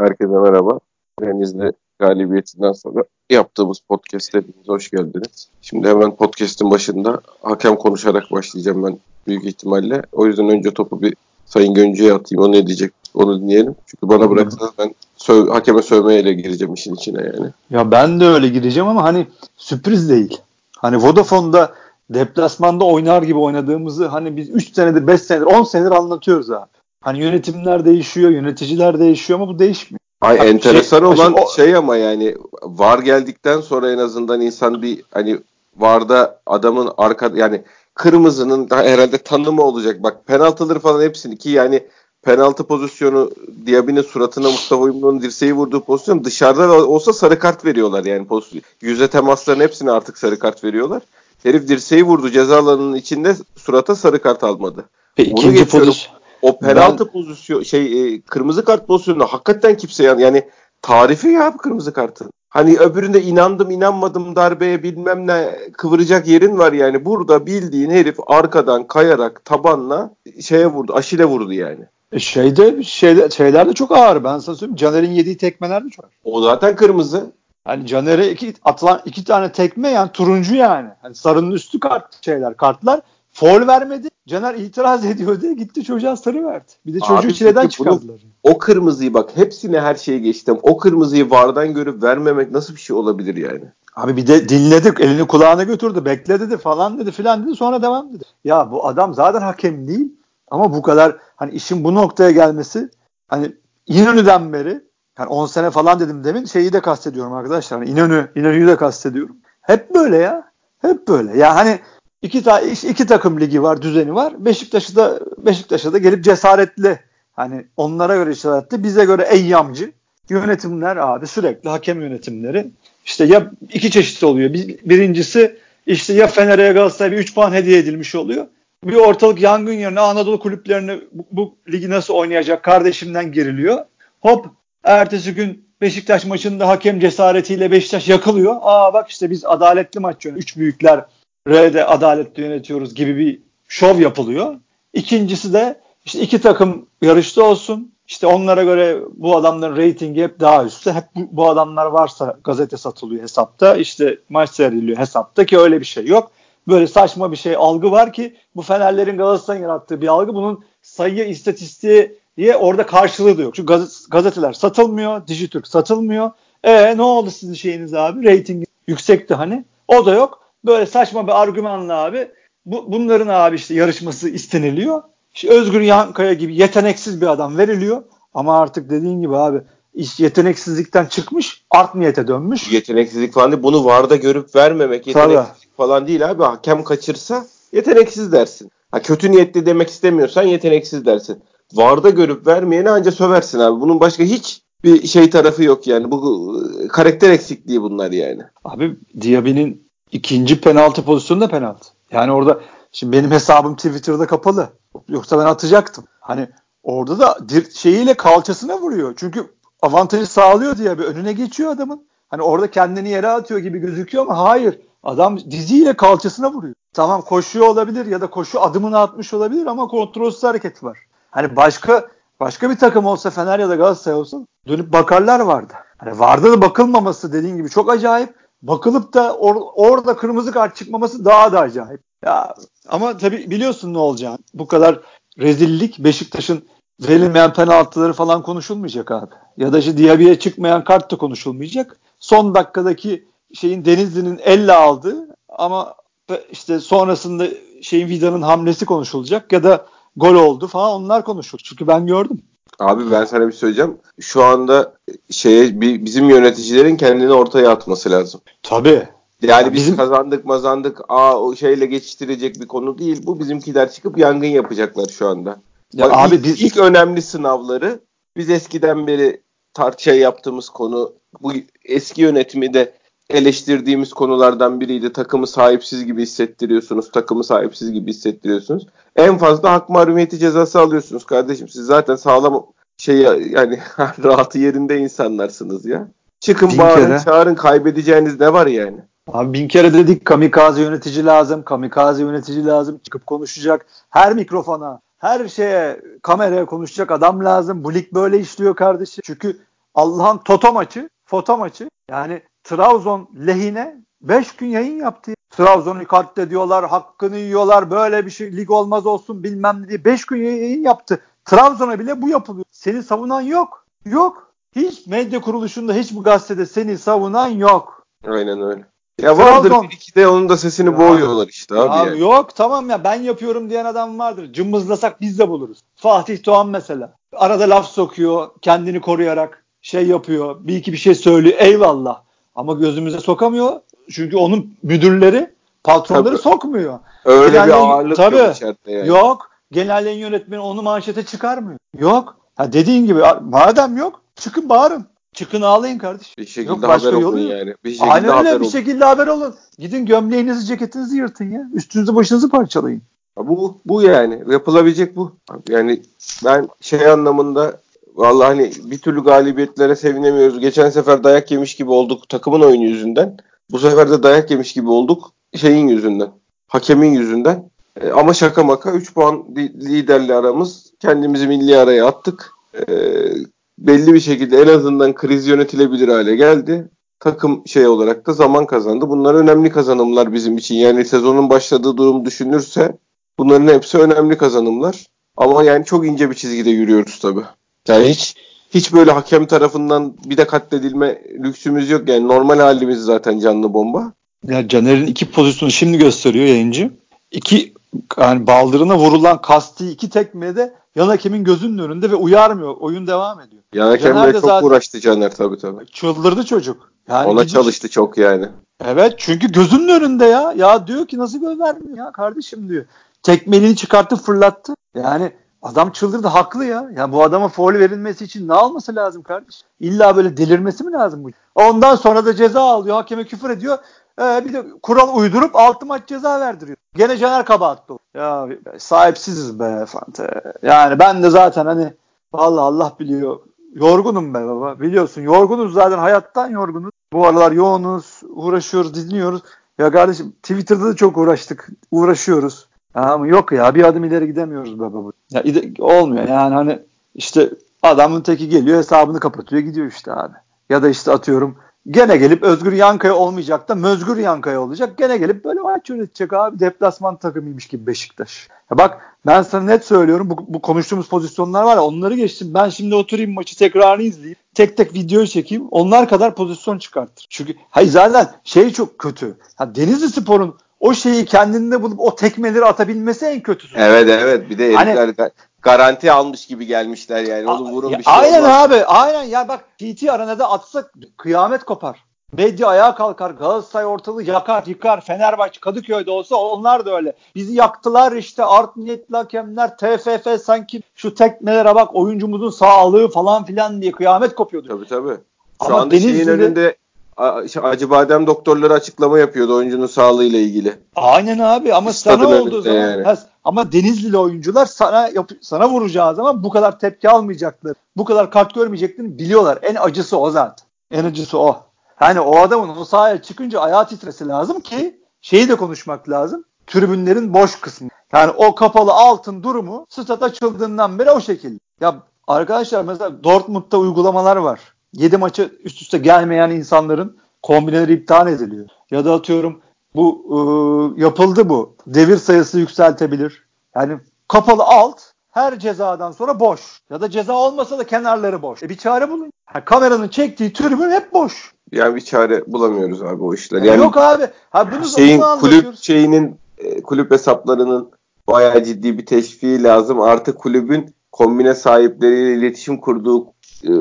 Herkese merhaba. Denizli galibiyetinden sonra yaptığımız podcast'e hepiniz hoş geldiniz. Şimdi hemen podcast'in başında hakem konuşarak başlayacağım ben büyük ihtimalle. O yüzden önce topu bir Sayın Göncü'ye atayım. O ne diyecek onu dinleyelim. Çünkü bana bıraksanız ben söv hakeme sövmeyle gireceğim işin içine yani. Ya ben de öyle gireceğim ama hani sürpriz değil. Hani Vodafone'da deplasmanda oynar gibi oynadığımızı hani biz 3 senedir, 5 senedir, 10 senedir anlatıyoruz abi. Hani yönetimler değişiyor, yöneticiler değişiyor ama bu değişmiyor. Ay Hani enteresan şey- olan şey- o- şey ama yani VAR geldikten sonra en azından insan bir hani VAR'da adamın arka yani kırmızının da herhalde tanımı olacak. Bak penaltıları falan hepsini ki yani penaltı pozisyonu Diaby'nin suratına Mustafa Uyumlu'nun dirseği vurduğu pozisyon dışarıda da olsa sarı kart veriyorlar yani pozisyon. Yüze temasların hepsine artık sarı kart veriyorlar. Herif dirseği vurdu ceza alanının içinde surata sarı kart almadı. Ve Onu ikinci pozisyon. O penaltı pozisyon şey e, kırmızı kart pozisyonunda hakikaten kimse yani, yani tarifi ya bu kırmızı kartın. Hani öbüründe inandım inanmadım darbeye bilmem ne kıvıracak yerin var yani. Burada bildiğin herif arkadan kayarak tabanla şeye vurdu. Aşile vurdu yani. E şeyde, şeyde şeyler de çok ağır. Ben sana söyleyeyim. Caner'in yediği tekmeler de çok ağır. O zaten kırmızı. Hani Caner'e iki, atılan iki tane tekme yani turuncu yani. Hani sarının üstü kart şeyler kartlar. Foul vermedi. Caner itiraz ediyor diye gitti çocuğa sarı verdi. Bir de çocuğu Abi çileden peki bunu- çıkardılar. O kırmızıyı bak hepsine her şeyi geçtim. O kırmızıyı vardan görüp vermemek nasıl bir şey olabilir yani? Abi bir de dinledik. Elini kulağına götürdü. Bekle dedi falan dedi filan dedi. Sonra devam dedi. Ya bu adam zaten hakem değil. Ama bu kadar hani işin bu noktaya gelmesi hani İnönü'den beri yani 10 sene falan dedim demin şeyi de kastediyorum arkadaşlar. Hani İnönü, İnönü'yü de kastediyorum. Hep böyle ya. Hep böyle. Ya hani iki, ta iki takım ligi var, düzeni var. Beşiktaş'ı da Beşiktaş'a da gelip cesaretli hani onlara göre cesaretli, bize göre eyyamcı yönetimler abi sürekli hakem yönetimleri işte ya iki çeşit oluyor. Bir, birincisi işte ya Fener'e ya Galatasaray'a bir 3 puan hediye edilmiş oluyor. Bir ortalık yangın yerine Anadolu kulüplerine bu, bu ligi nasıl oynayacak kardeşimden giriliyor. Hop ertesi gün Beşiktaş maçında hakem cesaretiyle Beşiktaş yakılıyor. Aa bak işte biz adaletli maç yönetiyoruz. Üç büyükler R'de adaletli yönetiyoruz gibi bir şov yapılıyor. İkincisi de işte iki takım yarışta olsun. İşte onlara göre bu adamların reytingi hep daha üstte. Hep bu, bu adamlar varsa gazete satılıyor hesapta. İşte maç seyrediliyor hesapta ki öyle bir şey yok. Böyle saçma bir şey algı var ki bu Fenerlerin Galatasaray'ın yarattığı bir algı. Bunun sayı istatistiği orada karşılığı da yok. Çünkü gaz- gazeteler satılmıyor. Dijitürk satılmıyor. E ne oldu sizin şeyiniz abi? Reyting yüksekti hani. O da yok. Böyle saçma bir argümanla abi bu, bunların abi işte yarışması isteniliyor. İşte Özgür Yankaya gibi yeteneksiz bir adam veriliyor. Ama artık dediğin gibi abi iş yeteneksizlikten çıkmış art niyete dönmüş. Yeteneksizlik falan değil. Bunu VAR'da görüp vermemek yeteneksizlik falan değil abi. Hakem kaçırsa yeteneksiz dersin. Ha, kötü niyetli demek istemiyorsan yeteneksiz dersin. VAR'da görüp vermeyeni anca söversin abi. Bunun başka hiç bir şey tarafı yok yani. Bu e, karakter eksikliği bunlar yani. Abi Diaby'nin ikinci penaltı pozisyonu da penaltı. Yani orada şimdi benim hesabım Twitter'da kapalı. Yoksa ben atacaktım. Hani orada da dir şeyiyle kalçasına vuruyor. Çünkü avantajı sağlıyor diye bir önüne geçiyor adamın. Hani orada kendini yere atıyor gibi gözüküyor ama hayır. Adam diziyle kalçasına vuruyor. Tamam koşuyor olabilir ya da koşu adımını atmış olabilir ama kontrolsüz hareket var. Hani başka başka bir takım olsa Fener ya da Galatasaray olsa dönüp bakarlar vardı. Hani vardı da bakılmaması dediğin gibi çok acayip. Bakılıp da or- orada kırmızı kart çıkmaması daha da acayip. Ya ama tabii biliyorsun ne olacağını. Bu kadar rezillik Beşiktaş'ın verilmeyen penaltıları falan konuşulmayacak abi. Ya da işte Diaby'ye çıkmayan kart da konuşulmayacak. Son dakikadaki şeyin Denizli'nin elle aldığı ama işte sonrasında şeyin Vida'nın hamlesi konuşulacak ya da gol oldu falan onlar konuşulur. Çünkü ben gördüm. Abi ben sana bir söyleyeceğim. Şu anda şeye bir, bizim yöneticilerin kendini ortaya atması lazım. Tabii. Yani Ya biz bizim- kazandık mazandık aa o şeyle geçiştirecek bir konu değil. Bu bizimkiler çıkıp yangın yapacaklar şu anda. Ya Bak, abi ilk, biz ilk önemli sınavları biz eskiden beri tartışa yaptığımız konu bu eski yönetimi de eleştirdiğimiz konulardan biriydi. Takımı sahipsiz gibi hissettiriyorsunuz. Takımı sahipsiz gibi hissettiriyorsunuz. En fazla hak mahrumiyeti cezası alıyorsunuz kardeşim. Siz zaten sağlam şey yani rahatı yerinde insanlarsınız ya. Çıkın Bin bağırın kere. çağırın kaybedeceğiniz ne var yani? Abi bin kere dedik kamikaze yönetici lazım, kamikaze yönetici lazım. Çıkıp konuşacak. Her mikrofona, her şeye, kameraya konuşacak adam lazım. Bu lig böyle işliyor kardeşim. Çünkü Allah'ın toto maçı, foto maçı. Yani Trabzon lehine 5 gün yayın yaptı. Trabzon'u katlediyorlar, hakkını yiyorlar, böyle bir şey lig olmaz olsun bilmem ne diye 5 gün yayın yaptı. Trabzon'a bile bu yapılıyor. Seni savunan yok. Yok. Hiç medya kuruluşunda hiç bu gazetede seni savunan yok. Aynen öyle. Ya vardır Trabzon. bir iki de onun da sesini ya, boğuyorlar işte abi. Yani. Yok tamam ya ben yapıyorum diyen adam vardır. Cımbızlasak biz de buluruz. Fatih Doğan mesela. Arada laf sokuyor kendini koruyarak şey yapıyor. Bir iki bir şey söylüyor eyvallah. Ama gözümüze sokamıyor. Çünkü onun müdürleri patronları tabii. sokmuyor. Öyle Genel bir ağırlık tabii, yok içeride yani. Yok. Genel yayın yönetmeni onu manşete çıkarmıyor. Yok. Ha dediğin gibi madem yok çıkın bağırın. Çıkın ağlayın kardeşim. Bir şekilde Yok, başka haber olun yani. Bir şekilde Aynen öyle haber bir şekilde haber olun. Gidin gömleğinizi ceketinizi yırtın ya. Üstünüzü başınızı parçalayın. Bu bu yani yapılabilecek bu. Yani ben şey anlamında vallahi hani bir türlü galibiyetlere sevinemiyoruz. Geçen sefer dayak yemiş gibi olduk takımın oyunu yüzünden. Bu sefer de dayak yemiş gibi olduk şeyin yüzünden. Hakemin yüzünden. E, ama şaka maka 3 puan liderli aramız. Kendimizi milli araya attık. E, belli bir şekilde en azından kriz yönetilebilir hale geldi. Takım şey olarak da zaman kazandı. Bunlar önemli kazanımlar bizim için. Yani sezonun başladığı durum düşünürse bunların hepsi önemli kazanımlar. Ama yani çok ince bir çizgide yürüyoruz tabii. Yani hiç hiç böyle hakem tarafından bir de katledilme lüksümüz yok. Yani normal halimiz zaten canlı bomba. Ya Caner'in iki pozisyonu şimdi gösteriyor yayıncı. İki yani baldırına vurulan kasti iki tekmede yan hakemin gözünün önünde ve uyarmıyor. Oyun devam ediyor. Yan hakemle çok zaten, uğraştı Caner tabii tabii. Çıldırdı çocuk. Yani Ona gidip, çalıştı çok yani. Evet çünkü gözünün önünde ya. Ya diyor ki nasıl göz vermiyor ya kardeşim diyor. Tekmelini çıkarttı fırlattı. Yani adam çıldırdı haklı ya. Ya bu adama foul verilmesi için ne alması lazım kardeş? İlla böyle delirmesi mi lazım bu? Ondan sonra da ceza alıyor. Hakeme küfür ediyor. Ee, bir de kural uydurup altı maç ceza verdiriyor. Gene Caner kabahatli Ya sahipsiziz be Fante. Yani ben de zaten hani vallahi Allah biliyor. Yorgunum be baba. Biliyorsun yorgunuz zaten hayattan yorgunuz. Bu aralar yoğunuz, uğraşıyoruz, dinliyoruz. Ya kardeşim Twitter'da da çok uğraştık. Uğraşıyoruz. Ama yok ya bir adım ileri gidemiyoruz be baba. Ya olmuyor yani hani işte adamın teki geliyor hesabını kapatıyor gidiyor işte abi. Ya da işte atıyorum Gene gelip Özgür Yankaya olmayacak da Mözgür Yankaya olacak. Gene gelip böyle maç yönetecek abi. Deplasman takımıymış gibi Beşiktaş. Ya bak ben sana net söylüyorum. Bu, bu konuştuğumuz pozisyonlar var ya onları geçtim. Ben şimdi oturayım maçı tekrarını izleyeyim. Tek tek video çekeyim. Onlar kadar pozisyon çıkartır. Çünkü hayır zaten şey çok kötü. Ha, Denizli Spor'un o şeyi kendinde bulup o tekmeleri atabilmesi en kötüsü. Evet evet bir de hani herifler hani, garanti almış gibi gelmişler yani. Onu vurun bir şey Aynen olmaz. abi. Aynen ya bak TT arenada atsak kıyamet kopar. Medya ayağa kalkar. Galatasaray ortalığı yakar yıkar. Fenerbahçe Kadıköy'de olsa onlar da öyle. Bizi yaktılar işte art niyetli hakemler TFF sanki şu tekmelere bak oyuncumuzun sağlığı falan filan diye kıyamet kopuyordu. Tabii tabii. Şu Ama anda Denizli'de... şeyin önünde Acı Badem doktorları açıklama yapıyordu oyuncunun sağlığıyla ilgili. Aynen abi ama Stadın sana olduğu zaman yani. ama Denizlili oyuncular sana yap, sana vuracağı zaman bu kadar tepki almayacaklar. Bu kadar kart görmeyeceklerini biliyorlar. En acısı o zaten. En acısı o. Yani o adamın o sahaya çıkınca ayağı titresi lazım ki şeyi de konuşmak lazım. Tribünlerin boş kısmı. Yani o kapalı altın durumu stat açıldığından beri o şekilde. Ya arkadaşlar mesela Dortmund'da uygulamalar var. 7 maçı üst üste gelmeyen insanların kombineleri iptal ediliyor. Ya da atıyorum bu e, yapıldı bu. Devir sayısı yükseltebilir. Yani kapalı alt her cezadan sonra boş. Ya da ceza olmasa da kenarları boş. E bir çare bulun. Ha, kameranın çektiği tribün hep boş. Yani bir çare bulamıyoruz abi o işler. Yani Yok abi. Ha bunu şeyin kulüp şeyinin e, kulüp hesaplarının bayağı ciddi bir teşviği lazım. Artık kulübün kombine sahipleriyle iletişim kurduğu e,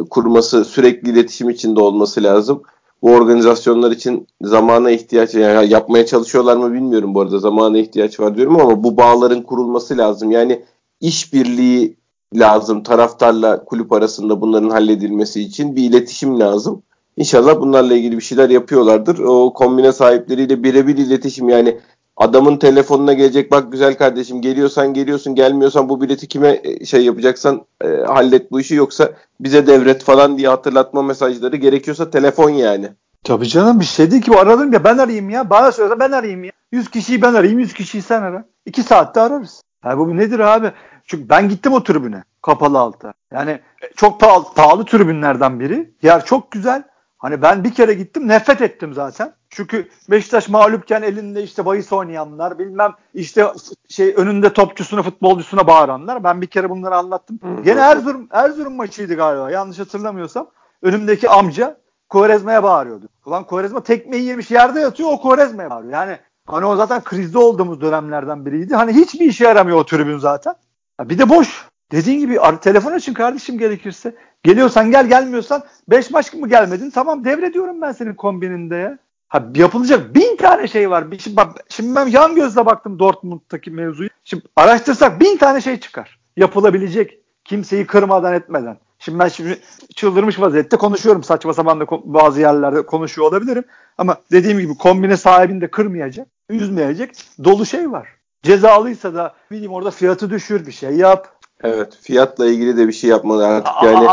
kurması, sürekli iletişim içinde olması lazım. Bu organizasyonlar için zamana ihtiyaç yani yapmaya çalışıyorlar mı bilmiyorum bu arada zamana ihtiyaç var diyorum ama bu bağların kurulması lazım. Yani işbirliği lazım taraftarla kulüp arasında bunların halledilmesi için bir iletişim lazım. İnşallah bunlarla ilgili bir şeyler yapıyorlardır. O kombine sahipleriyle birebir iletişim yani adamın telefonuna gelecek bak güzel kardeşim geliyorsan geliyorsun gelmiyorsan bu bileti kime e, şey yapacaksan e, hallet bu işi yoksa bize devret falan diye hatırlatma mesajları gerekiyorsa telefon yani. Tabii canım bir şey değil ki aradım ya ben arayayım ya bana söylese ben arayayım ya. 100 kişiyi ben arayayım 100 kişiyi sen ara. 2 saatte ararız. Ha bu nedir abi? Çünkü ben gittim o tribüne. kapalı alta. Yani çok pahalı, pahalı tribünlerden biri. Yer çok güzel. Hani ben bir kere gittim nefret ettim zaten. Çünkü Beşiktaş mağlupken elinde işte bahis oynayanlar bilmem işte şey önünde topçusuna futbolcusuna bağıranlar. Ben bir kere bunları anlattım. Gene Erzurum, Erzurum maçıydı galiba yanlış hatırlamıyorsam. Önümdeki amca Kovarezma'ya bağırıyordu. Ulan Kovarezma tekmeyi yemiş yerde yatıyor o Kovarezma'ya bağırıyor. Yani hani o zaten krizde olduğumuz dönemlerden biriydi. Hani hiçbir işe yaramıyor o tribün zaten. bir de boş. Dediğin gibi telefon açın kardeşim gerekirse. Geliyorsan gel gelmiyorsan 5 maç mı gelmedin? Tamam devrediyorum ben senin kombininde ya. Ha, yapılacak bin tane şey var. Şimdi, bak, şimdi ben yan gözle baktım Dortmund'daki mevzuyu. Şimdi araştırsak bin tane şey çıkar. Yapılabilecek. Kimseyi kırmadan etmeden. Şimdi ben şimdi çıldırmış vaziyette konuşuyorum. Saçma sapan da bazı yerlerde konuşuyor olabilirim. Ama dediğim gibi kombine sahibini de kırmayacak, üzmeyecek dolu şey var. Cezalıysa da bileyim orada fiyatı düşür bir şey yap. Evet fiyatla ilgili de bir şey yapmalı artık yani.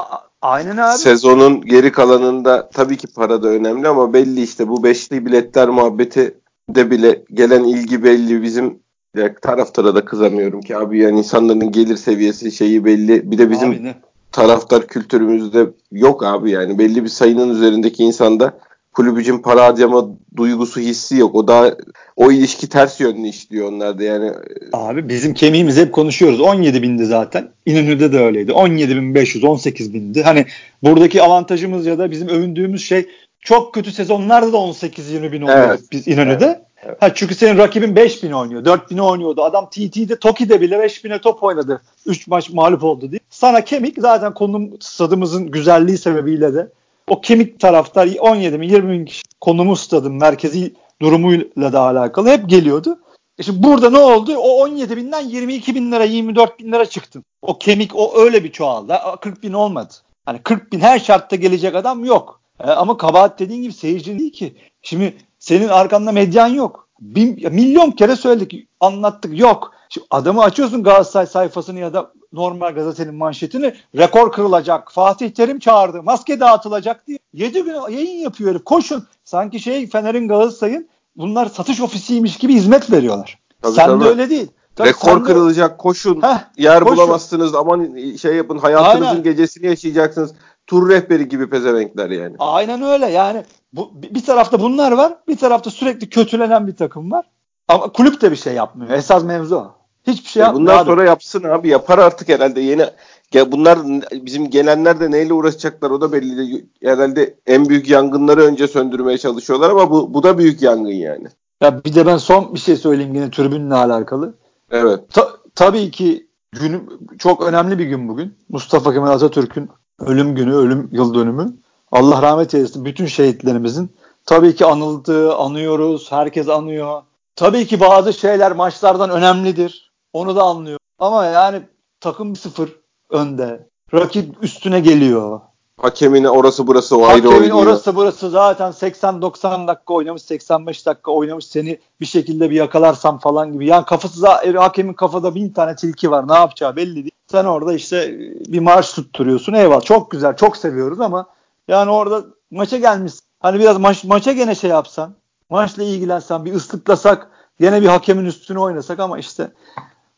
Aynen abi. Sezonun geri kalanında tabii ki para da önemli ama belli işte bu beşli biletler muhabbeti de bile gelen ilgi belli bizim ya taraftara da kızamıyorum ki abi yani insanların gelir seviyesi şeyi belli. Bir de bizim abi taraftar kültürümüzde yok abi yani belli bir sayının üzerindeki insanda kulübücün para harcama duygusu hissi yok. O da o ilişki ters yönlü işliyor onlarda yani. Abi bizim kemiğimiz hep konuşuyoruz. 17 bindi zaten. İnönü'de de öyleydi. 17 bin 500, 18 bindi. Hani buradaki avantajımız ya da bizim övündüğümüz şey çok kötü sezonlarda da 18-20 bin oluyor evet. biz İnönü'de. Evet. Evet. Ha, çünkü senin rakibin 5 bin oynuyor. 4 bin oynuyordu. Adam TT'de Toki'de bile 5 bine top oynadı. 3 maç mağlup oldu diye. Sana kemik zaten konum stadımızın güzelliği sebebiyle de o kemik taraftar 17 bin 20 bin kişi konumu stadın merkezi durumuyla da alakalı hep geliyordu. E şimdi burada ne oldu? O 17 binden 22 bin lira 24 bin lira çıktın. O kemik o öyle bir çoğaldı. 40 bin olmadı. Hani 40 bin her şartta gelecek adam yok. E, ama kabahat dediğin gibi seyirci değil ki. Şimdi senin arkanda medyan yok. Bin, milyon kere söyledik, anlattık. Yok. Şimdi adamı açıyorsun Galatasaray sayfasını ya da normal gazetenin manşetini rekor kırılacak. Fatih Terim çağırdı. Maske dağıtılacak diye. 7 gün yayın yapıyor herif. Koşun. Sanki şey Fener'in Galatasaray'ın bunlar satış ofisiymiş gibi hizmet veriyorlar. Tabii, Sen tabii. de öyle değil. Tabii Rekor kırılacak de... koşun. Heh, yer koşun. bulamazsınız aman şey yapın hayatınızın Aynen. gecesini yaşayacaksınız. Tur rehberi gibi pezevenkler yani. Aynen öyle yani. Bu, bir tarafta bunlar var bir tarafta sürekli kötülenen bir takım var. Ama kulüp de bir şey yapmıyor. Esas mevzu o. Hiçbir şey yapmıyor. Bundan abi. sonra yapsın abi. Yapar artık herhalde. Yeni bunlar bizim gelenler de neyle uğraşacaklar o da belli. Herhalde en büyük yangınları önce söndürmeye çalışıyorlar ama bu, bu da büyük yangın yani. Ya bir de ben son bir şey söyleyeyim yine tribünle alakalı. Evet. Ta, tabii ki günü çok önemli bir gün bugün. Mustafa Kemal Atatürk'ün ölüm günü, ölüm yıl dönümü. Allah rahmet eylesin bütün şehitlerimizin. Tabii ki anıldığı, anıyoruz, herkes anıyor. Tabii ki bazı şeyler maçlardan önemlidir. Onu da anlıyor. Ama yani takım sıfır önde. Rakip üstüne geliyor. Hakemin orası burası o ayrı Hakemin oynuyor. orası burası zaten 80-90 dakika oynamış 85 dakika oynamış seni bir şekilde bir yakalarsam falan gibi. Yani kafası hakemin kafada bin tane tilki var ne yapacağı belli değil. Sen orada işte bir marş tutturuyorsun eyvallah çok güzel çok seviyoruz ama yani orada maça gelmiş hani biraz maç, maça gene şey yapsan maçla ilgilensen bir ıslıklasak gene bir hakemin üstüne oynasak ama işte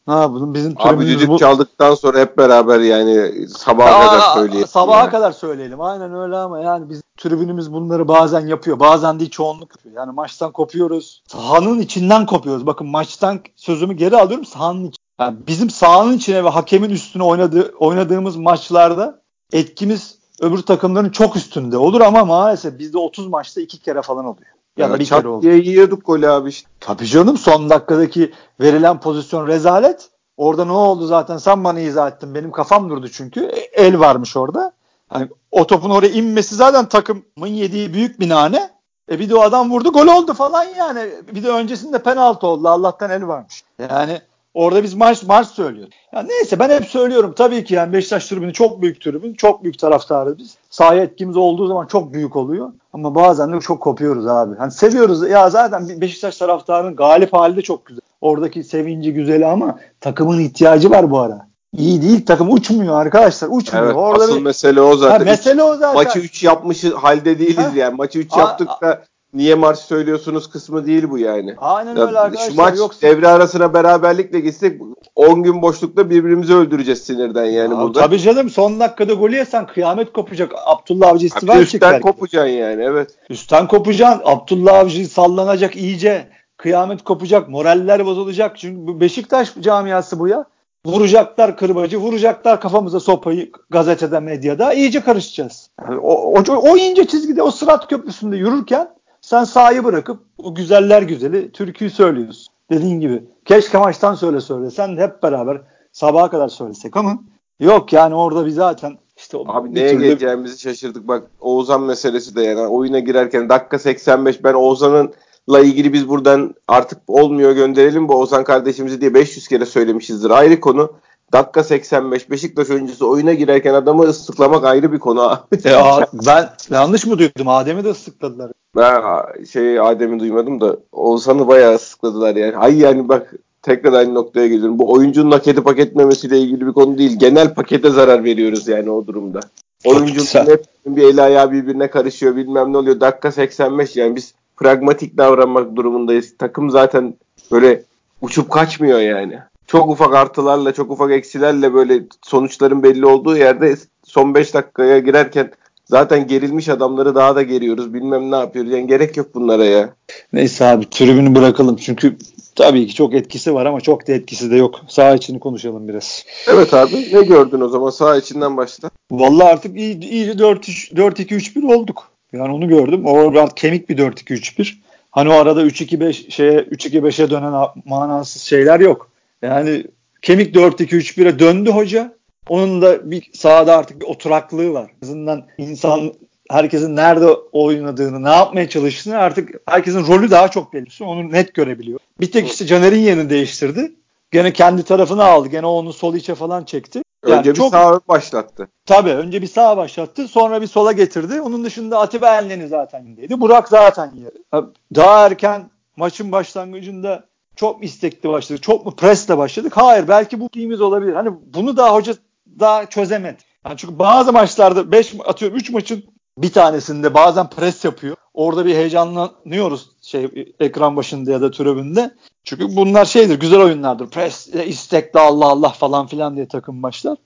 ne yapalım bizim Abi düdük bu... çaldıktan sonra hep beraber yani sabaha Aa, kadar söyleyelim. Sabaha yani. kadar söyleyelim aynen öyle ama yani biz tribünümüz bunları bazen yapıyor. Bazen değil çoğunluk yapıyor. Yani maçtan kopuyoruz. Sahanın içinden kopuyoruz. Bakın maçtan sözümü geri alıyorum sahanın için. Yani bizim sahanın içine ve hakemin üstüne oynadığı, oynadığımız maçlarda etkimiz öbür takımların çok üstünde olur ama maalesef bizde 30 maçta iki kere falan oluyor. Ya, ya bir kere oldu. yiyorduk golü abi işte. Tabii canım son dakikadaki verilen pozisyon rezalet. Orada ne oldu zaten sen bana izah ettin. Benim kafam durdu çünkü. E, el varmış orada. Hani o topun oraya inmesi zaten takımın yediği büyük bir nane. E bir de o adam vurdu gol oldu falan yani. Bir de öncesinde penaltı oldu. Allah'tan el varmış. Yani Orada biz marş marş söylüyoruz. Yani neyse ben hep söylüyorum tabii ki yani Beşiktaş tribünü çok büyük tribün. Çok büyük taraftarız biz. Sahaya etkimiz olduğu zaman çok büyük oluyor. Ama bazen de çok kopuyoruz abi. Hani seviyoruz. Ya zaten Beşiktaş taraftarının galip hali de çok güzel. Oradaki sevinci güzeli ama takımın ihtiyacı var bu ara. İyi değil takım uçmuyor arkadaşlar uçmuyor. Evet, Orada asıl bir... mesele o zaten. Ha, mesele o zaten. Maçı 3 yapmış halde değiliz ha? yani. Maçı 3 yaptık da niye marş söylüyorsunuz kısmı değil bu yani. Aynen ya, öyle arkadaşlar. Şu maç Yoksa... devre arasına beraberlikle gitsek 10 gün boşlukta birbirimizi öldüreceğiz sinirden yani ya, burada. Tabii canım son dakikada golü yesen kıyamet kopacak. Abdullah Avcı istifa edecek. Üstten kopacaksın yani evet. Üstten kopacaksın. Abdullah Avcı sallanacak iyice. Kıyamet kopacak. Moraller bozulacak. Çünkü Beşiktaş camiası bu ya. Vuracaklar kırbacı, vuracaklar kafamıza sopayı gazetede, medyada. iyice karışacağız. Yani o, o, o ince çizgide, o sırat köprüsünde yürürken sen sahayı bırakıp o güzeller güzeli türküyü söylüyorsun. Dediğin gibi. Keşke maçtan söyle söylesen hep beraber sabaha kadar söylesek ama yok yani orada bir zaten işte Abi neye türlü... geleceğimizi şaşırdık. Bak Oğuzhan meselesi de yani oyuna girerken dakika 85 ben Oğuzhan'ın la ilgili biz buradan artık olmuyor gönderelim bu Ozan kardeşimizi diye 500 kere söylemişizdir. Ayrı konu. Dakika 85 Beşiktaş oyuncusu oyuna girerken adamı ıslıklamak ayrı bir konu abi. Ya, ben yanlış mı duydum? Adem'i de ıslıkladılar. Ben şey Adem'i duymadım da Oğuzhan'ı bayağı ıslıkladılar yani. Ay yani bak tekrar aynı noktaya geliyorum. Bu oyuncunun hak edip hak etmemesiyle ilgili bir konu değil. Genel pakete zarar veriyoruz yani o durumda. Oyuncunun hep bir el ayağı birbirine karışıyor bilmem ne oluyor. Dakika 85 yani biz pragmatik davranmak durumundayız. Takım zaten böyle uçup kaçmıyor yani. Çok ufak artılarla, çok ufak eksilerle böyle sonuçların belli olduğu yerde son 5 dakikaya girerken zaten gerilmiş adamları daha da geriyoruz. Bilmem ne yapıyoruz. Yani gerek yok bunlara ya. Neyse abi tribünü bırakalım. Çünkü tabii ki çok etkisi var ama çok da etkisi de yok. Sağ içini konuşalım biraz. Evet abi. Ne gördün o zaman? Sağ içinden başla. Vallahi artık iyice, iyice 4-2-3-1 olduk. Yani onu gördüm. O kemik bir 4-2-3-1. Hani o arada 3-2-5 şeye 3-2-5'e dönen manasız şeyler yok. Yani kemik 4-2-3-1'e döndü hoca. Onun da bir sahada artık bir oturaklığı var. En azından insan herkesin nerede oynadığını, ne yapmaya çalıştığını artık herkesin rolü daha çok belirsiyor. Onu net görebiliyor. Bir tek işte Caner'in yerini değiştirdi. Gene kendi tarafına aldı. Gene onu sol içe falan çekti. Yani önce bir çok, sağ başlattı. Tabii önce bir sağ başlattı. Sonra bir sola getirdi. Onun dışında Atiba Elneni zaten yerdeydi. Burak zaten yeri. Daha erken maçın başlangıcında çok istekli başladık? Çok mu presle başladık? Hayır. Belki bu iyimiz olabilir. Hani bunu daha hoca daha çözemedi. Yani çünkü bazı maçlarda 5 atıyorum 3 maçın bir tanesinde bazen pres yapıyor. Orada bir heyecanlanıyoruz şey ekran başında ya da tribünde. Çünkü bunlar şeydir, güzel oyunlardır. Pres, istekli Allah Allah falan filan diye takım başlar.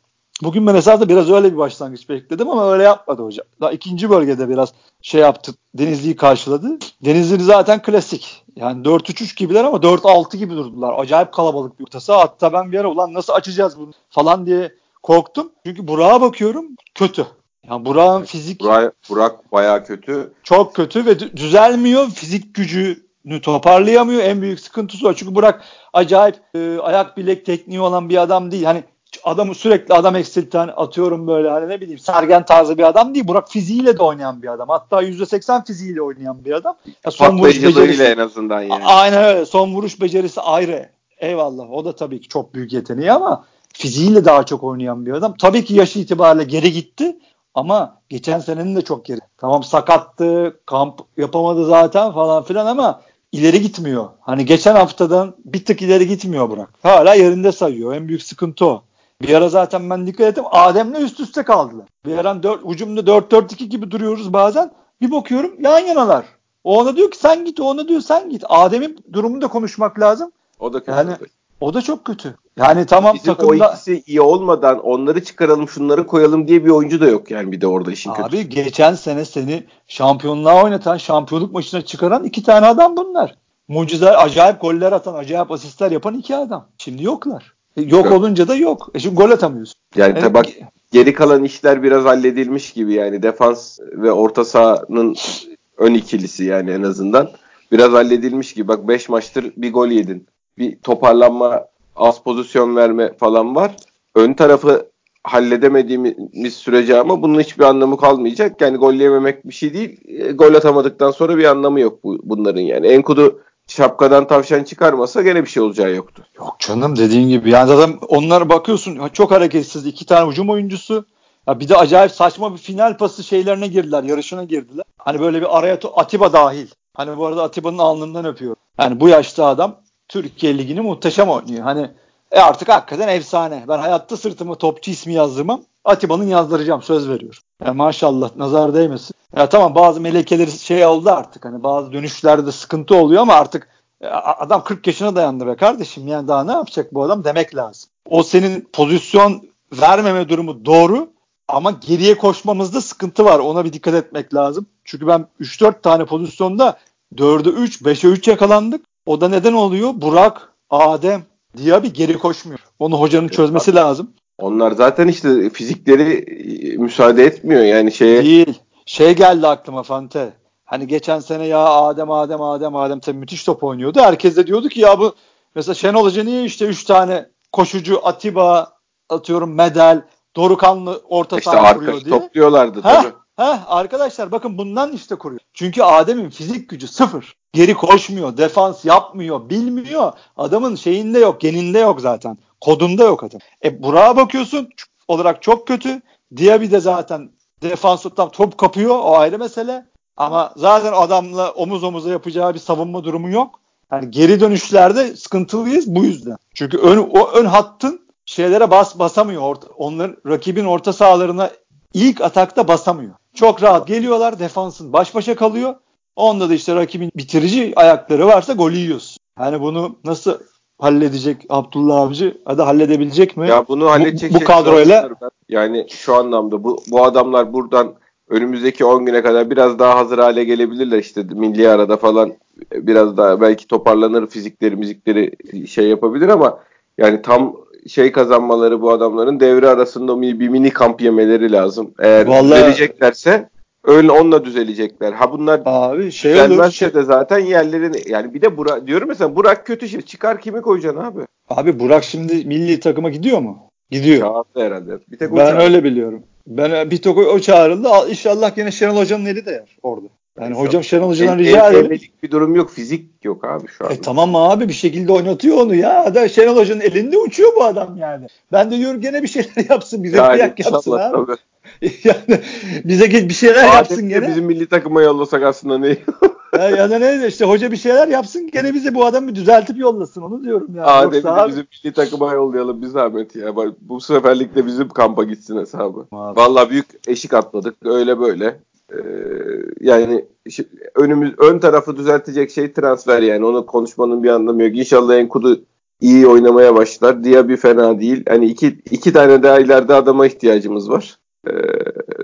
Bugün ben esasında biraz öyle bir başlangıç bekledim ama öyle yapmadı hocam. Daha ikinci bölgede biraz şey yaptı. Denizli'yi karşıladı. Denizli zaten klasik. Yani 4-3-3 gibiler ama 4-6 gibi durdular. Acayip kalabalık bir ortası. Hatta ben bir ara ulan nasıl açacağız bunu falan diye korktum. Çünkü Burak'a bakıyorum kötü. Yani Burak'ın fizik... Burak, Burak bayağı kötü. Çok kötü ve düzelmiyor. Fizik gücünü toparlayamıyor. En büyük sıkıntısı o. Çünkü Burak acayip e, ayak bilek tekniği olan bir adam değil. Hani adamı sürekli adam eksilten atıyorum böyle hani ne bileyim Sergen tarzı bir adam değil. Burak fiziğiyle de oynayan bir adam. Hatta %80 fiziğiyle oynayan bir adam. Ya son vuruş becerisi en azından yani. Aynen öyle. Son vuruş becerisi ayrı. Eyvallah. O da tabii ki çok büyük yeteneği ama fiziğiyle daha çok oynayan bir adam. Tabii ki yaşı itibariyle geri gitti ama geçen senenin de çok geri. Tamam sakattı, kamp yapamadı zaten falan filan ama ileri gitmiyor. Hani geçen haftadan bir tık ileri gitmiyor Burak. Hala yerinde sayıyor. En büyük sıkıntı o. Bir ara zaten ben dikkat ettim. Adem'le üst üste kaldılar. Bir ara 4, ucumda 4-4-2 gibi duruyoruz bazen. Bir bakıyorum yan yanalar. O ona diyor ki sen git, o ona diyor sen git. Adem'in durumunu da konuşmak lazım. O da kötü. Yani, o da çok kötü. Yani tamam Bizim takımda... o ikisi iyi olmadan onları çıkaralım şunları koyalım diye bir oyuncu da yok yani bir de orada işin Abi kötüsü. geçen sene seni şampiyonluğa oynatan, şampiyonluk maçına çıkaran iki tane adam bunlar. Mucizeler, acayip goller atan, acayip asistler yapan iki adam. Şimdi yoklar. Yok evet. olunca da yok. E şimdi gol atamıyorsun. Yani evet. bak geri kalan işler biraz halledilmiş gibi yani defans ve orta sahanın ön ikilisi yani en azından biraz halledilmiş gibi. Bak 5 maçtır bir gol yedin. Bir toparlanma, az pozisyon verme falan var. Ön tarafı halledemediğimiz sürece ama bunun hiçbir anlamı kalmayacak. Yani gol yememek bir şey değil. E, gol atamadıktan sonra bir anlamı yok bu, bunların yani. Enkudu şapkadan tavşan çıkarmasa gene bir şey olacağı yoktu. Yok canım dediğin gibi. Yani zaten onlara bakıyorsun çok hareketsiz. iki tane hücum oyuncusu. Ya bir de acayip saçma bir final pası şeylerine girdiler. Yarışına girdiler. Hani böyle bir araya Atiba dahil. Hani bu arada Atiba'nın alnından öpüyor. Yani bu yaşta adam Türkiye Ligi'ni muhteşem oynuyor. Hani E artık hakikaten efsane. Ben hayatta sırtıma topçu ismi yazdırmam. Atiba'nın yazdıracağım söz veriyorum. Ya maşallah nazar değmesin. Ya tamam bazı melekeleri şey oldu artık. Hani bazı dönüşlerde sıkıntı oluyor ama artık e, adam 40 yaşına dayandı be kardeşim. Yani daha ne yapacak bu adam demek lazım. O senin pozisyon vermeme durumu doğru ama geriye koşmamızda sıkıntı var. Ona bir dikkat etmek lazım. Çünkü ben 3-4 tane pozisyonda 4'e 3, 5'e 3 yakalandık. O da neden oluyor? Burak, Adem, Diaby geri koşmuyor. Onu hocanın çözmesi lazım. Onlar zaten işte fizikleri e, müsaade etmiyor yani şeye. Değil. Şey geldi aklıma Fante. Hani geçen sene ya Adem Adem Adem Adem tabii müthiş top oynuyordu. Herkes de diyordu ki ya bu mesela Şenol Hoca niye işte 3 tane koşucu Atiba atıyorum Medel Dorukanlı orta işte saha kuruyor diye. topluyorlardı ha, tabii. Ha, arkadaşlar bakın bundan işte kuruyor. Çünkü Adem'in fizik gücü sıfır. Geri koşmuyor, defans yapmıyor, bilmiyor. Adamın şeyinde yok, geninde yok zaten. Kodunda yok adam. E Burak'a bakıyorsun olarak çok kötü. Diaby de zaten defans tam top kapıyor o ayrı mesele. Ama zaten adamla omuz omuza yapacağı bir savunma durumu yok. Yani geri dönüşlerde sıkıntılıyız bu yüzden. Çünkü ön, o ön hattın şeylere bas basamıyor. Orta, onların rakibin orta sahalarına ilk atakta basamıyor. Çok rahat geliyorlar. Defansın baş başa kalıyor. Onda da işte rakibin bitirici ayakları varsa gol yiyorsun. Yani bunu nasıl halledecek Abdullah Avcı? Hadi halledebilecek mi? Ya bunu halledecek bu, bu şey kadroyla yani şu anlamda bu bu adamlar buradan önümüzdeki 10 güne kadar biraz daha hazır hale gelebilirler işte milli arada falan biraz daha belki toparlanır fizikleri müzikleri şey yapabilir ama yani tam şey kazanmaları bu adamların devre arasında bir mini kamp yemeleri lazım. Eğer Vallahi... vereceklerse öyle onunla düzelecekler. Ha bunlar abi şey gelmezse olur, de zaten yerlerini yani bir de Burak diyorum mesela Burak kötü şey. Çıkar kimi koyacaksın abi? Abi Burak şimdi milli takıma gidiyor mu? Gidiyor. Çağırdı herhalde. Bir tek ben çağırdı. öyle biliyorum. Ben bir tek o çağrıldı. İnşallah yine Şenol Hoca'nın eli de yer orada. Yani hocam Şenol Hoca'dan rica edelim. bir durum yok. Fizik yok abi şu an. E tamam abi bir şekilde oynatıyor onu ya. Da Şenol Hoca'nın elinde uçuyor bu adam yani. Ben de diyorum gene bir şeyler yapsın. Bize yani, kıyak yapsın abi. Tabii. yani bize bir şeyler Adetli yapsın gene. Bizim milli takıma yollasak aslında ne? ya, ya da ne işte hoca bir şeyler yapsın gene bize bu adamı düzeltip yollasın onu diyorum ya. Adem'i de bizim milli takıma yollayalım bir zahmet ya. Bu seferlik de bizim kampa gitsin hesabı. Abi. Vallahi büyük eşik atladık öyle böyle. Ee, yani önümüz ön tarafı düzeltecek şey transfer yani onu konuşmanın bir anlamı yok. İnşallah Enkudu iyi oynamaya başlar. Diaby fena değil. Hani iki, iki tane daha ileride adama ihtiyacımız var. Ee,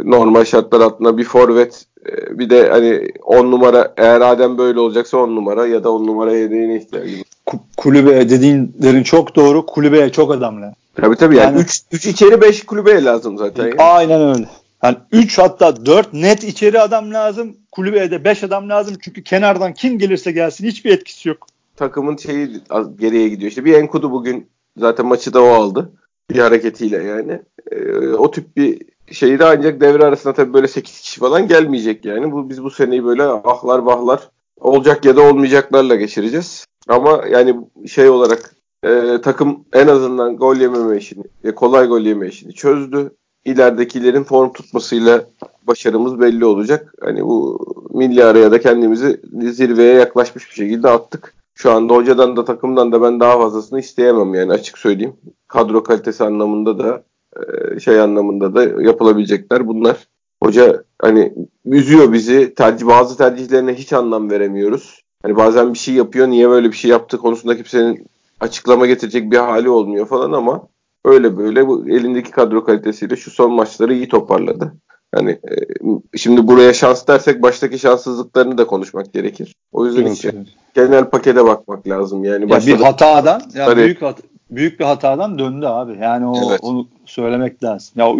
normal şartlar altında bir forvet e, bir de hani 10 numara eğer Adem böyle olacaksa 10 numara ya da 10 numara yedeğine ihtiyacımız var. Kulübe dediğinlerin çok doğru. Kulübeye çok adam lazım. Tabii tabii yani 3 yani, 3 içeri 5 kulübeye lazım zaten. Yani. Aynen öyle. Yani 3 hatta 4 net içeri adam lazım. Kulübeye de 5 adam lazım. Çünkü kenardan kim gelirse gelsin hiçbir etkisi yok. Takımın şeyi geriye gidiyor. İşte bir Enkudu bugün zaten maçı da o aldı. Bir hareketiyle yani. Ee, o tip bir şeyi de ancak devre arasında tabii böyle 8 kişi falan gelmeyecek yani. Bu biz bu seneyi böyle ahlar bahlar olacak ya da olmayacaklarla geçireceğiz. Ama yani şey olarak e, takım en azından gol yememe işini, kolay gol yeme işini çözdü ileridekilerin form tutmasıyla başarımız belli olacak. Hani bu milli araya da kendimizi zirveye yaklaşmış bir şekilde attık. Şu anda hocadan da takımdan da ben daha fazlasını isteyemem yani açık söyleyeyim. Kadro kalitesi anlamında da e, şey anlamında da yapılabilecekler bunlar. Hoca hani üzüyor bizi. Tercih, bazı tercihlerine hiç anlam veremiyoruz. Hani bazen bir şey yapıyor. Niye böyle bir şey yaptı konusunda kimsenin açıklama getirecek bir hali olmuyor falan ama öyle böyle bu elindeki kadro kalitesiyle şu son maçları iyi toparladı. Hani e, şimdi buraya şans dersek baştaki şanssızlıklarını da konuşmak gerekir. O yüzden evet, işte evet. genel pakete bakmak lazım. Yani ya bir hatadan ya büyük hat, büyük bir hatadan döndü abi. Yani o evet. onu söylemek lazım. Ya o,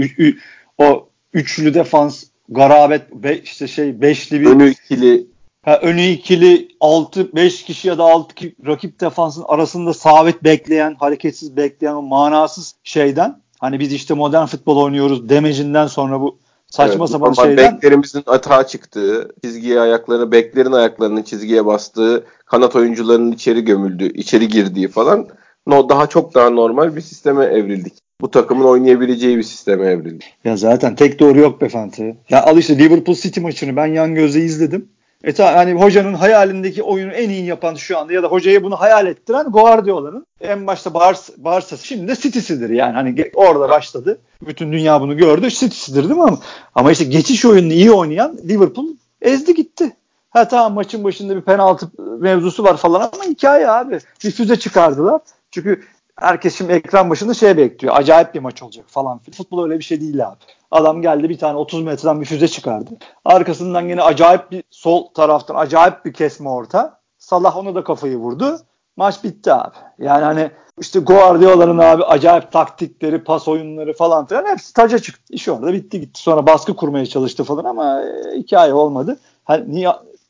o üçlü defans garabet be, işte şey beşli bir önü ikili Ha, önü ikili 6-5 kişi ya da 6 rakip defansın arasında sabit bekleyen, hareketsiz bekleyen o manasız şeyden hani biz işte modern futbol oynuyoruz demecinden sonra bu saçma evet, sapan şeyden beklerimizin atağa çıktığı, çizgiye ayaklarını, beklerin ayaklarının çizgiye bastığı, kanat oyuncularının içeri gömüldüğü, içeri girdiği falan no, daha çok daha normal bir sisteme evrildik. Bu takımın oynayabileceği bir sisteme evrildik. Ya zaten tek doğru yok be Fante. Ya al işte Liverpool City maçını ben yan gözle izledim. E ta, hani hocanın hayalindeki oyunu en iyi yapan şu anda ya da hocayı bunu hayal ettiren Guardiola'nın en başta Bars, Barsa'sı şimdi de City'sidir yani hani orada başladı. Bütün dünya bunu gördü. City'sidir değil mi ama ama işte geçiş oyununu iyi oynayan Liverpool ezdi gitti. Ha tamam maçın başında bir penaltı mevzusu var falan ama hikaye abi. Bir füze çıkardılar. Çünkü herkes şimdi ekran başında şey bekliyor. Acayip bir maç olacak falan. Futbol öyle bir şey değil abi. Adam geldi bir tane 30 metreden bir füze çıkardı. Arkasından yine acayip bir sol taraftan acayip bir kesme orta. Salah ona da kafayı vurdu. Maç bitti abi. Yani hani işte Guardiola'nın abi acayip taktikleri, pas oyunları falan filan hepsi taca çıktı. İş orada bitti gitti. Sonra baskı kurmaya çalıştı falan ama e, hikaye olmadı. Hani niye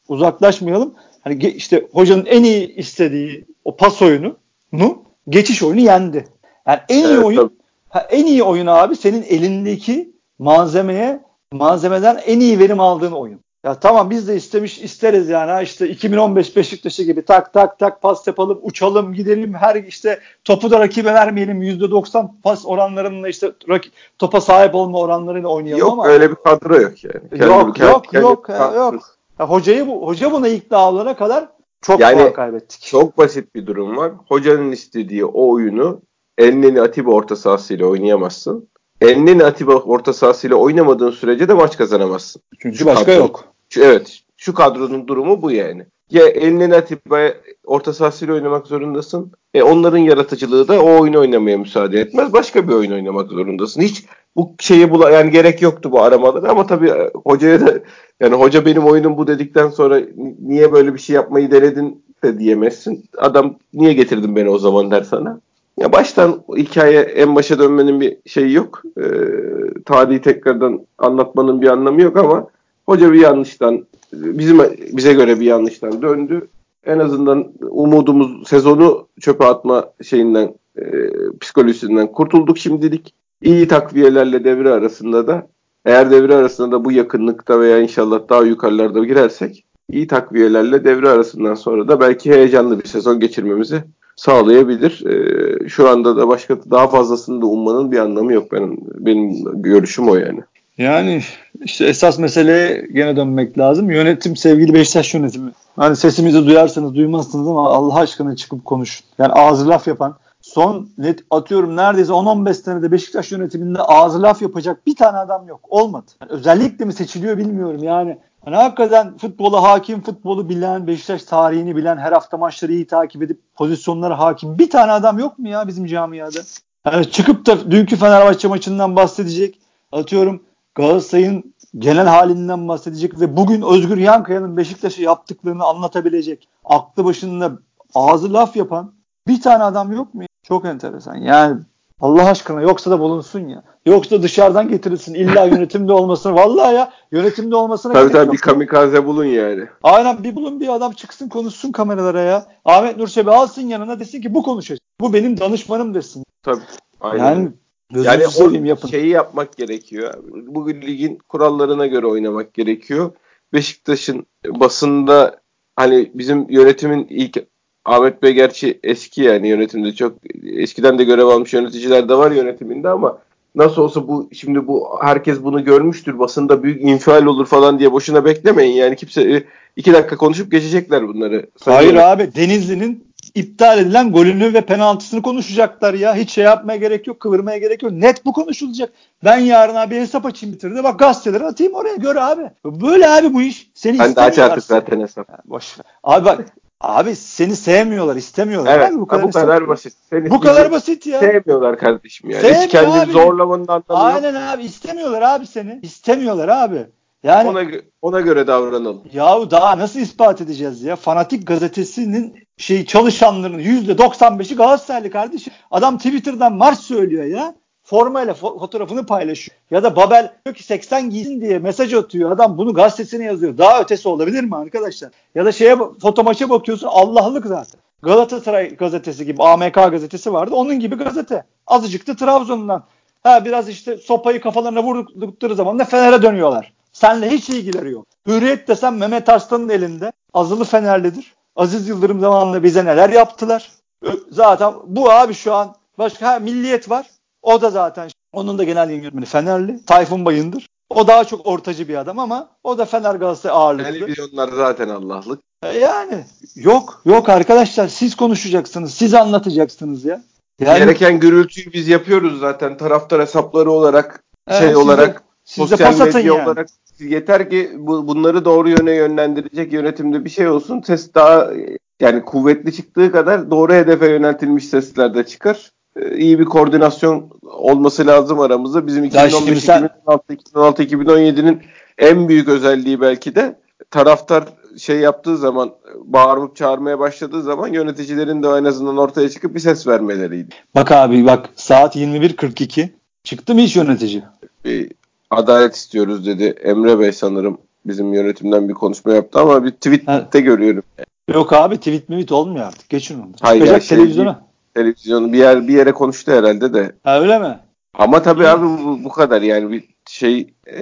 uzaklaşmayalım? Hani işte hocanın en iyi istediği o pas oyunu nu geçiş oyunu yendi. Yani en iyi evet, oyun ha, en iyi oyun abi senin elindeki malzemeye malzemeden en iyi verim aldığın oyun. Ya tamam biz de istemiş isteriz yani ha işte 2015 Beşiktaş'ı gibi tak tak tak pas yapalım uçalım gidelim her işte topu da rakibe vermeyelim %90 pas oranlarıyla işte rakip, topa sahip olma oranlarıyla oynayalım yok, ama. Yok öyle bir kadro yok yani. Kendi, yok kendi, yok kendi, yok kendi, yok. Ya hocayı bu hoca buna ikna olana kadar çok yani, puan kaybettik. Çok basit bir durum var. Hocanın istediği o oyunu Elneni Atiba orta sahasıyla oynayamazsın. Elneni Atiba orta sahasıyla oynamadığın sürece de maç kazanamazsın. Çünkü şu başka kadro, yok. Şu, evet. Şu kadronun durumu bu yani. Ya Elneni Atiba'ya orta sahasıyla oynamak zorundasın. E onların yaratıcılığı da o oyunu oynamaya müsaade etmez. Başka bir oyun oynamak zorundasın. Hiç bu şeyi bula yani gerek yoktu bu aramalara ama tabii e, hocaya da yani hoca benim oyunum bu dedikten sonra niye böyle bir şey yapmayı denedin de diyemezsin. Adam niye getirdin beni o zaman der sana. Ya baştan hikaye en başa dönmenin bir şeyi yok. Ee, tarihi tekrardan anlatmanın bir anlamı yok ama hoca bir yanlıştan bizim bize göre bir yanlıştan döndü. En azından umudumuz sezonu çöpe atma şeyinden e, psikolojisinden kurtulduk şimdilik. İyi takviyelerle devre arasında da eğer devre arasında da bu yakınlıkta veya inşallah daha yukarılarda girersek iyi takviyelerle devre arasından sonra da belki heyecanlı bir sezon geçirmemizi sağlayabilir. E, şu anda da başka daha fazlasını da ummanın bir anlamı yok benim benim görüşüm o yani. Yani işte esas meseleye gene dönmek lazım. Yönetim sevgili Beşiktaş yönetimi. Hani sesimizi duyarsanız duymazsınız ama Allah aşkına çıkıp konuşun. Yani ağzı laf yapan son net atıyorum neredeyse 10-15 senede Beşiktaş yönetiminde ağzı laf yapacak bir tane adam yok. Olmadı. Yani özellikle mi seçiliyor bilmiyorum yani. Hani hakikaten futbola hakim, futbolu bilen, Beşiktaş tarihini bilen, her hafta maçları iyi takip edip pozisyonlara hakim bir tane adam yok mu ya bizim camiada? Yani çıkıp da dünkü Fenerbahçe maçından bahsedecek. Atıyorum Galatasaray'ın genel halinden bahsedecek ve bugün Özgür Yankaya'nın Beşiktaş'a yaptıklarını anlatabilecek. Aklı başında ağzı laf yapan bir tane adam yok mu? Çok enteresan. Yani Allah aşkına yoksa da bulunsun ya. Yoksa dışarıdan getirilsin. İlla yönetimde olmasın. Vallahi ya yönetimde olmasına Tabii tabii bir kamikaze bulun yani. Aynen bir bulun bir adam çıksın konuşsun kameralara ya. Ahmet Nurçebi alsın yanına desin ki bu konuşacak. Bu benim danışmanım desin. Tabii. Aynen. Yani yani o yapın. şeyi yapmak gerekiyor. Bugün ligin kurallarına göre oynamak gerekiyor. Beşiktaş'ın basında hani bizim yönetimin ilk Ahmet Bey gerçi eski yani yönetimde çok eskiden de görev almış yöneticiler de var yönetiminde ama nasıl olsa bu şimdi bu herkes bunu görmüştür basında büyük infial olur falan diye boşuna beklemeyin yani kimse e, iki dakika konuşup geçecekler bunları. Hayır abi Denizli'nin iptal edilen golünü ve penaltısını konuşacaklar ya. Hiç şey yapmaya gerek yok, kıvırmaya gerek yok. Net bu konuşulacak. Ben yarın abi hesap açayım bitirdi. Bak gazeteleri atayım oraya gör abi. Böyle abi bu iş. Seni ben de aç artık zaten hesap. Yani boş ver. Abi bak Abi seni sevmiyorlar, istemiyorlar. Evet, abi, bu kadar, bu kadar basit. Seni bu kadar basit ya. Sevmiyorlar kardeşim yani. Sevmiyor Hiç kendini abi. zorlamanın anlamı Aynen yok. abi istemiyorlar abi seni. İstemiyorlar abi. Yani ona, ona göre davranalım. Yahu daha nasıl ispat edeceğiz ya? Fanatik gazetesinin şey çalışanlarının %95'i Galatasaraylı kardeşim. Adam Twitter'dan marş söylüyor ya formayla fo- fotoğrafını paylaşıyor. Ya da Babel diyor ki 80 giysin diye mesaj atıyor. Adam bunu gazetesine yazıyor. Daha ötesi olabilir mi arkadaşlar? Ya da şeye foto maça bakıyorsun Allah'lık zaten. Galatasaray gazetesi gibi AMK gazetesi vardı. Onun gibi gazete. Azıcık da Trabzon'dan. Ha biraz işte sopayı kafalarına vurdukları zaman da Fener'e dönüyorlar. Senle hiç ilgileri yok. Hürriyet desem Mehmet Arslan'ın elinde. Azılı Fenerlidir. Aziz Yıldırım zamanında bize neler yaptılar. Zaten bu abi şu an başka ha, milliyet var. O da zaten onun da genel yayın yönetmeni Fenerli. Tayfun Bayındır. O daha çok ortacı bir adam ama o da Fener Galatasaray ağırlıklı. Televizyonlar zaten Allah'lık. E yani yok yok arkadaşlar siz konuşacaksınız. Siz anlatacaksınız ya. Yani, Gereken gürültüyü biz yapıyoruz zaten taraftar hesapları olarak Evet, şey siz de- olarak siz de sosyal pas medya yani. olarak yeter ki bu, bunları doğru yöne yönlendirecek yönetimde bir şey olsun. Ses daha yani kuvvetli çıktığı kadar doğru hedefe yöneltilmiş sesler de çıkar. Ee, iyi bir koordinasyon olması lazım aramızda. Bizim Ya şimdi 2015 sen- 2016 2016 2017'nin en büyük özelliği belki de taraftar şey yaptığı zaman bağırıp çağırmaya başladığı zaman yöneticilerin de en azından ortaya çıkıp bir ses vermeleriydi. Bak abi bak saat 21.42. Çıktı mı hiç yönetici? bir adalet istiyoruz dedi. Emre Bey sanırım bizim yönetimden bir konuşma yaptı ama bir tweette görüyorum. Yok abi tweet tweet olmuyor artık. Geçin onu. Hayır, Çıkacak şey televizyona. Televizyonu bir yer bir yere konuştu herhalde de. Ha öyle mi? Ama tabii abi bu, bu kadar yani bir şey e,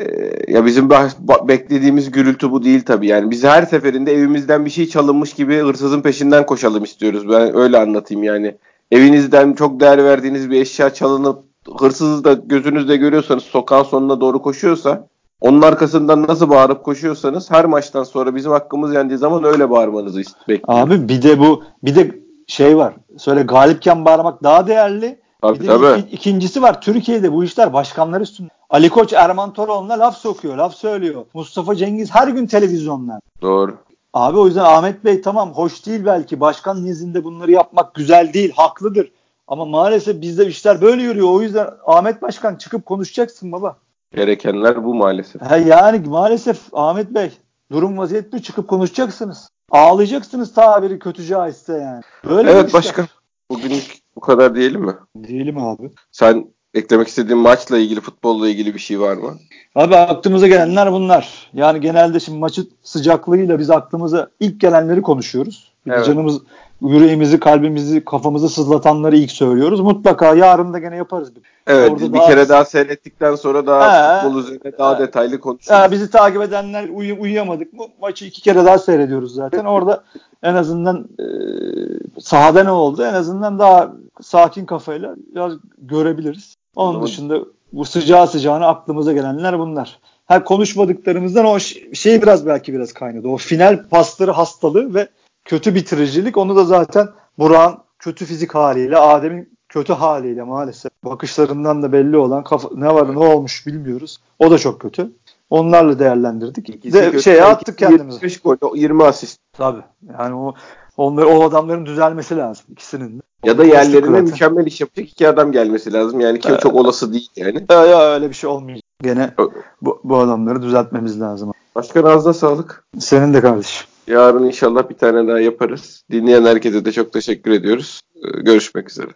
ya bizim bah- ba- beklediğimiz gürültü bu değil tabii. Yani biz her seferinde evimizden bir şey çalınmış gibi hırsızın peşinden koşalım istiyoruz. Ben öyle anlatayım yani. Evinizden çok değer verdiğiniz bir eşya çalınıp hırsızı da gözünüzde görüyorsanız sokağın sonuna doğru koşuyorsa onun arkasından nasıl bağırıp koşuyorsanız her maçtan sonra bizim hakkımız yendiği zaman öyle bağırmanızı bekliyoruz. Abi bir de bu bir de şey var. Söyle galipken bağırmak daha değerli. Tabii Bir de tabii. iki- ikincisi var. Türkiye'de bu işler başkanlar üstünde. Ali Koç Erman Toroğlu'na laf sokuyor, laf söylüyor. Mustafa Cengiz her gün televizyonlar. Doğru. Abi o yüzden Ahmet Bey tamam hoş değil belki. Başkan nezdinde bunları yapmak güzel değil, haklıdır. Ama maalesef bizde işler böyle yürüyor. O yüzden Ahmet Başkan çıkıp konuşacaksın baba. Gerekenler bu maalesef. Ha yani maalesef Ahmet Bey durum vaziyet bu çıkıp konuşacaksınız. Ağlayacaksınız tabiri kötü caizse yani. Böyle Evet başkan. Bugünlük bu kadar diyelim mi? Diyelim abi. Sen eklemek istediğin maçla ilgili, futbolla ilgili bir şey var mı? Abi aklımıza gelenler bunlar. Yani genelde şimdi maçın sıcaklığıyla biz aklımıza ilk gelenleri konuşuyoruz. Evet. Canımız, yüreğimizi, kalbimizi, kafamızı sızlatanları ilk söylüyoruz. Mutlaka yarın da gene yaparız. Evet Orada bir daha- kere daha seyrettikten sonra daha He. futbol üzerine daha He. detaylı konuşuruz. Ya bizi takip edenler uyu- uyuyamadık mı maçı iki kere daha seyrediyoruz zaten. Orada en azından e, sahada ne oldu en azından daha sakin kafayla biraz görebiliriz. Onun Zaman- dışında bu sıcağı sıcağına aklımıza gelenler bunlar. Ha konuşmadıklarımızdan o şey biraz belki biraz kaynadı. O final pasları hastalığı ve kötü bitiricilik onu da zaten Burak'ın kötü fizik haliyle, Adem'in kötü haliyle maalesef bakışlarından da belli olan kafa, ne var ne olmuş bilmiyoruz. O da çok kötü. Onlarla değerlendirdik. İkisi de kötü. şeye attık kendimizi. 75 gol, 20 asist. Tabii. Yani o onları o adamların düzelmesi lazım ikisinin de. Ya da yerlerine mükemmel iş yapacak iki adam gelmesi lazım. Yani ki Evet. çok olası değil yani. Ya, ya öyle bir şey olmayacak. Gene bu, bu adamları düzeltmemiz lazım. Başkan ağzına sağlık. Senin de kardeşim. Yarın inşallah bir tane daha yaparız. Dinleyen herkese de çok teşekkür ediyoruz. Ee, Görüşmek üzere.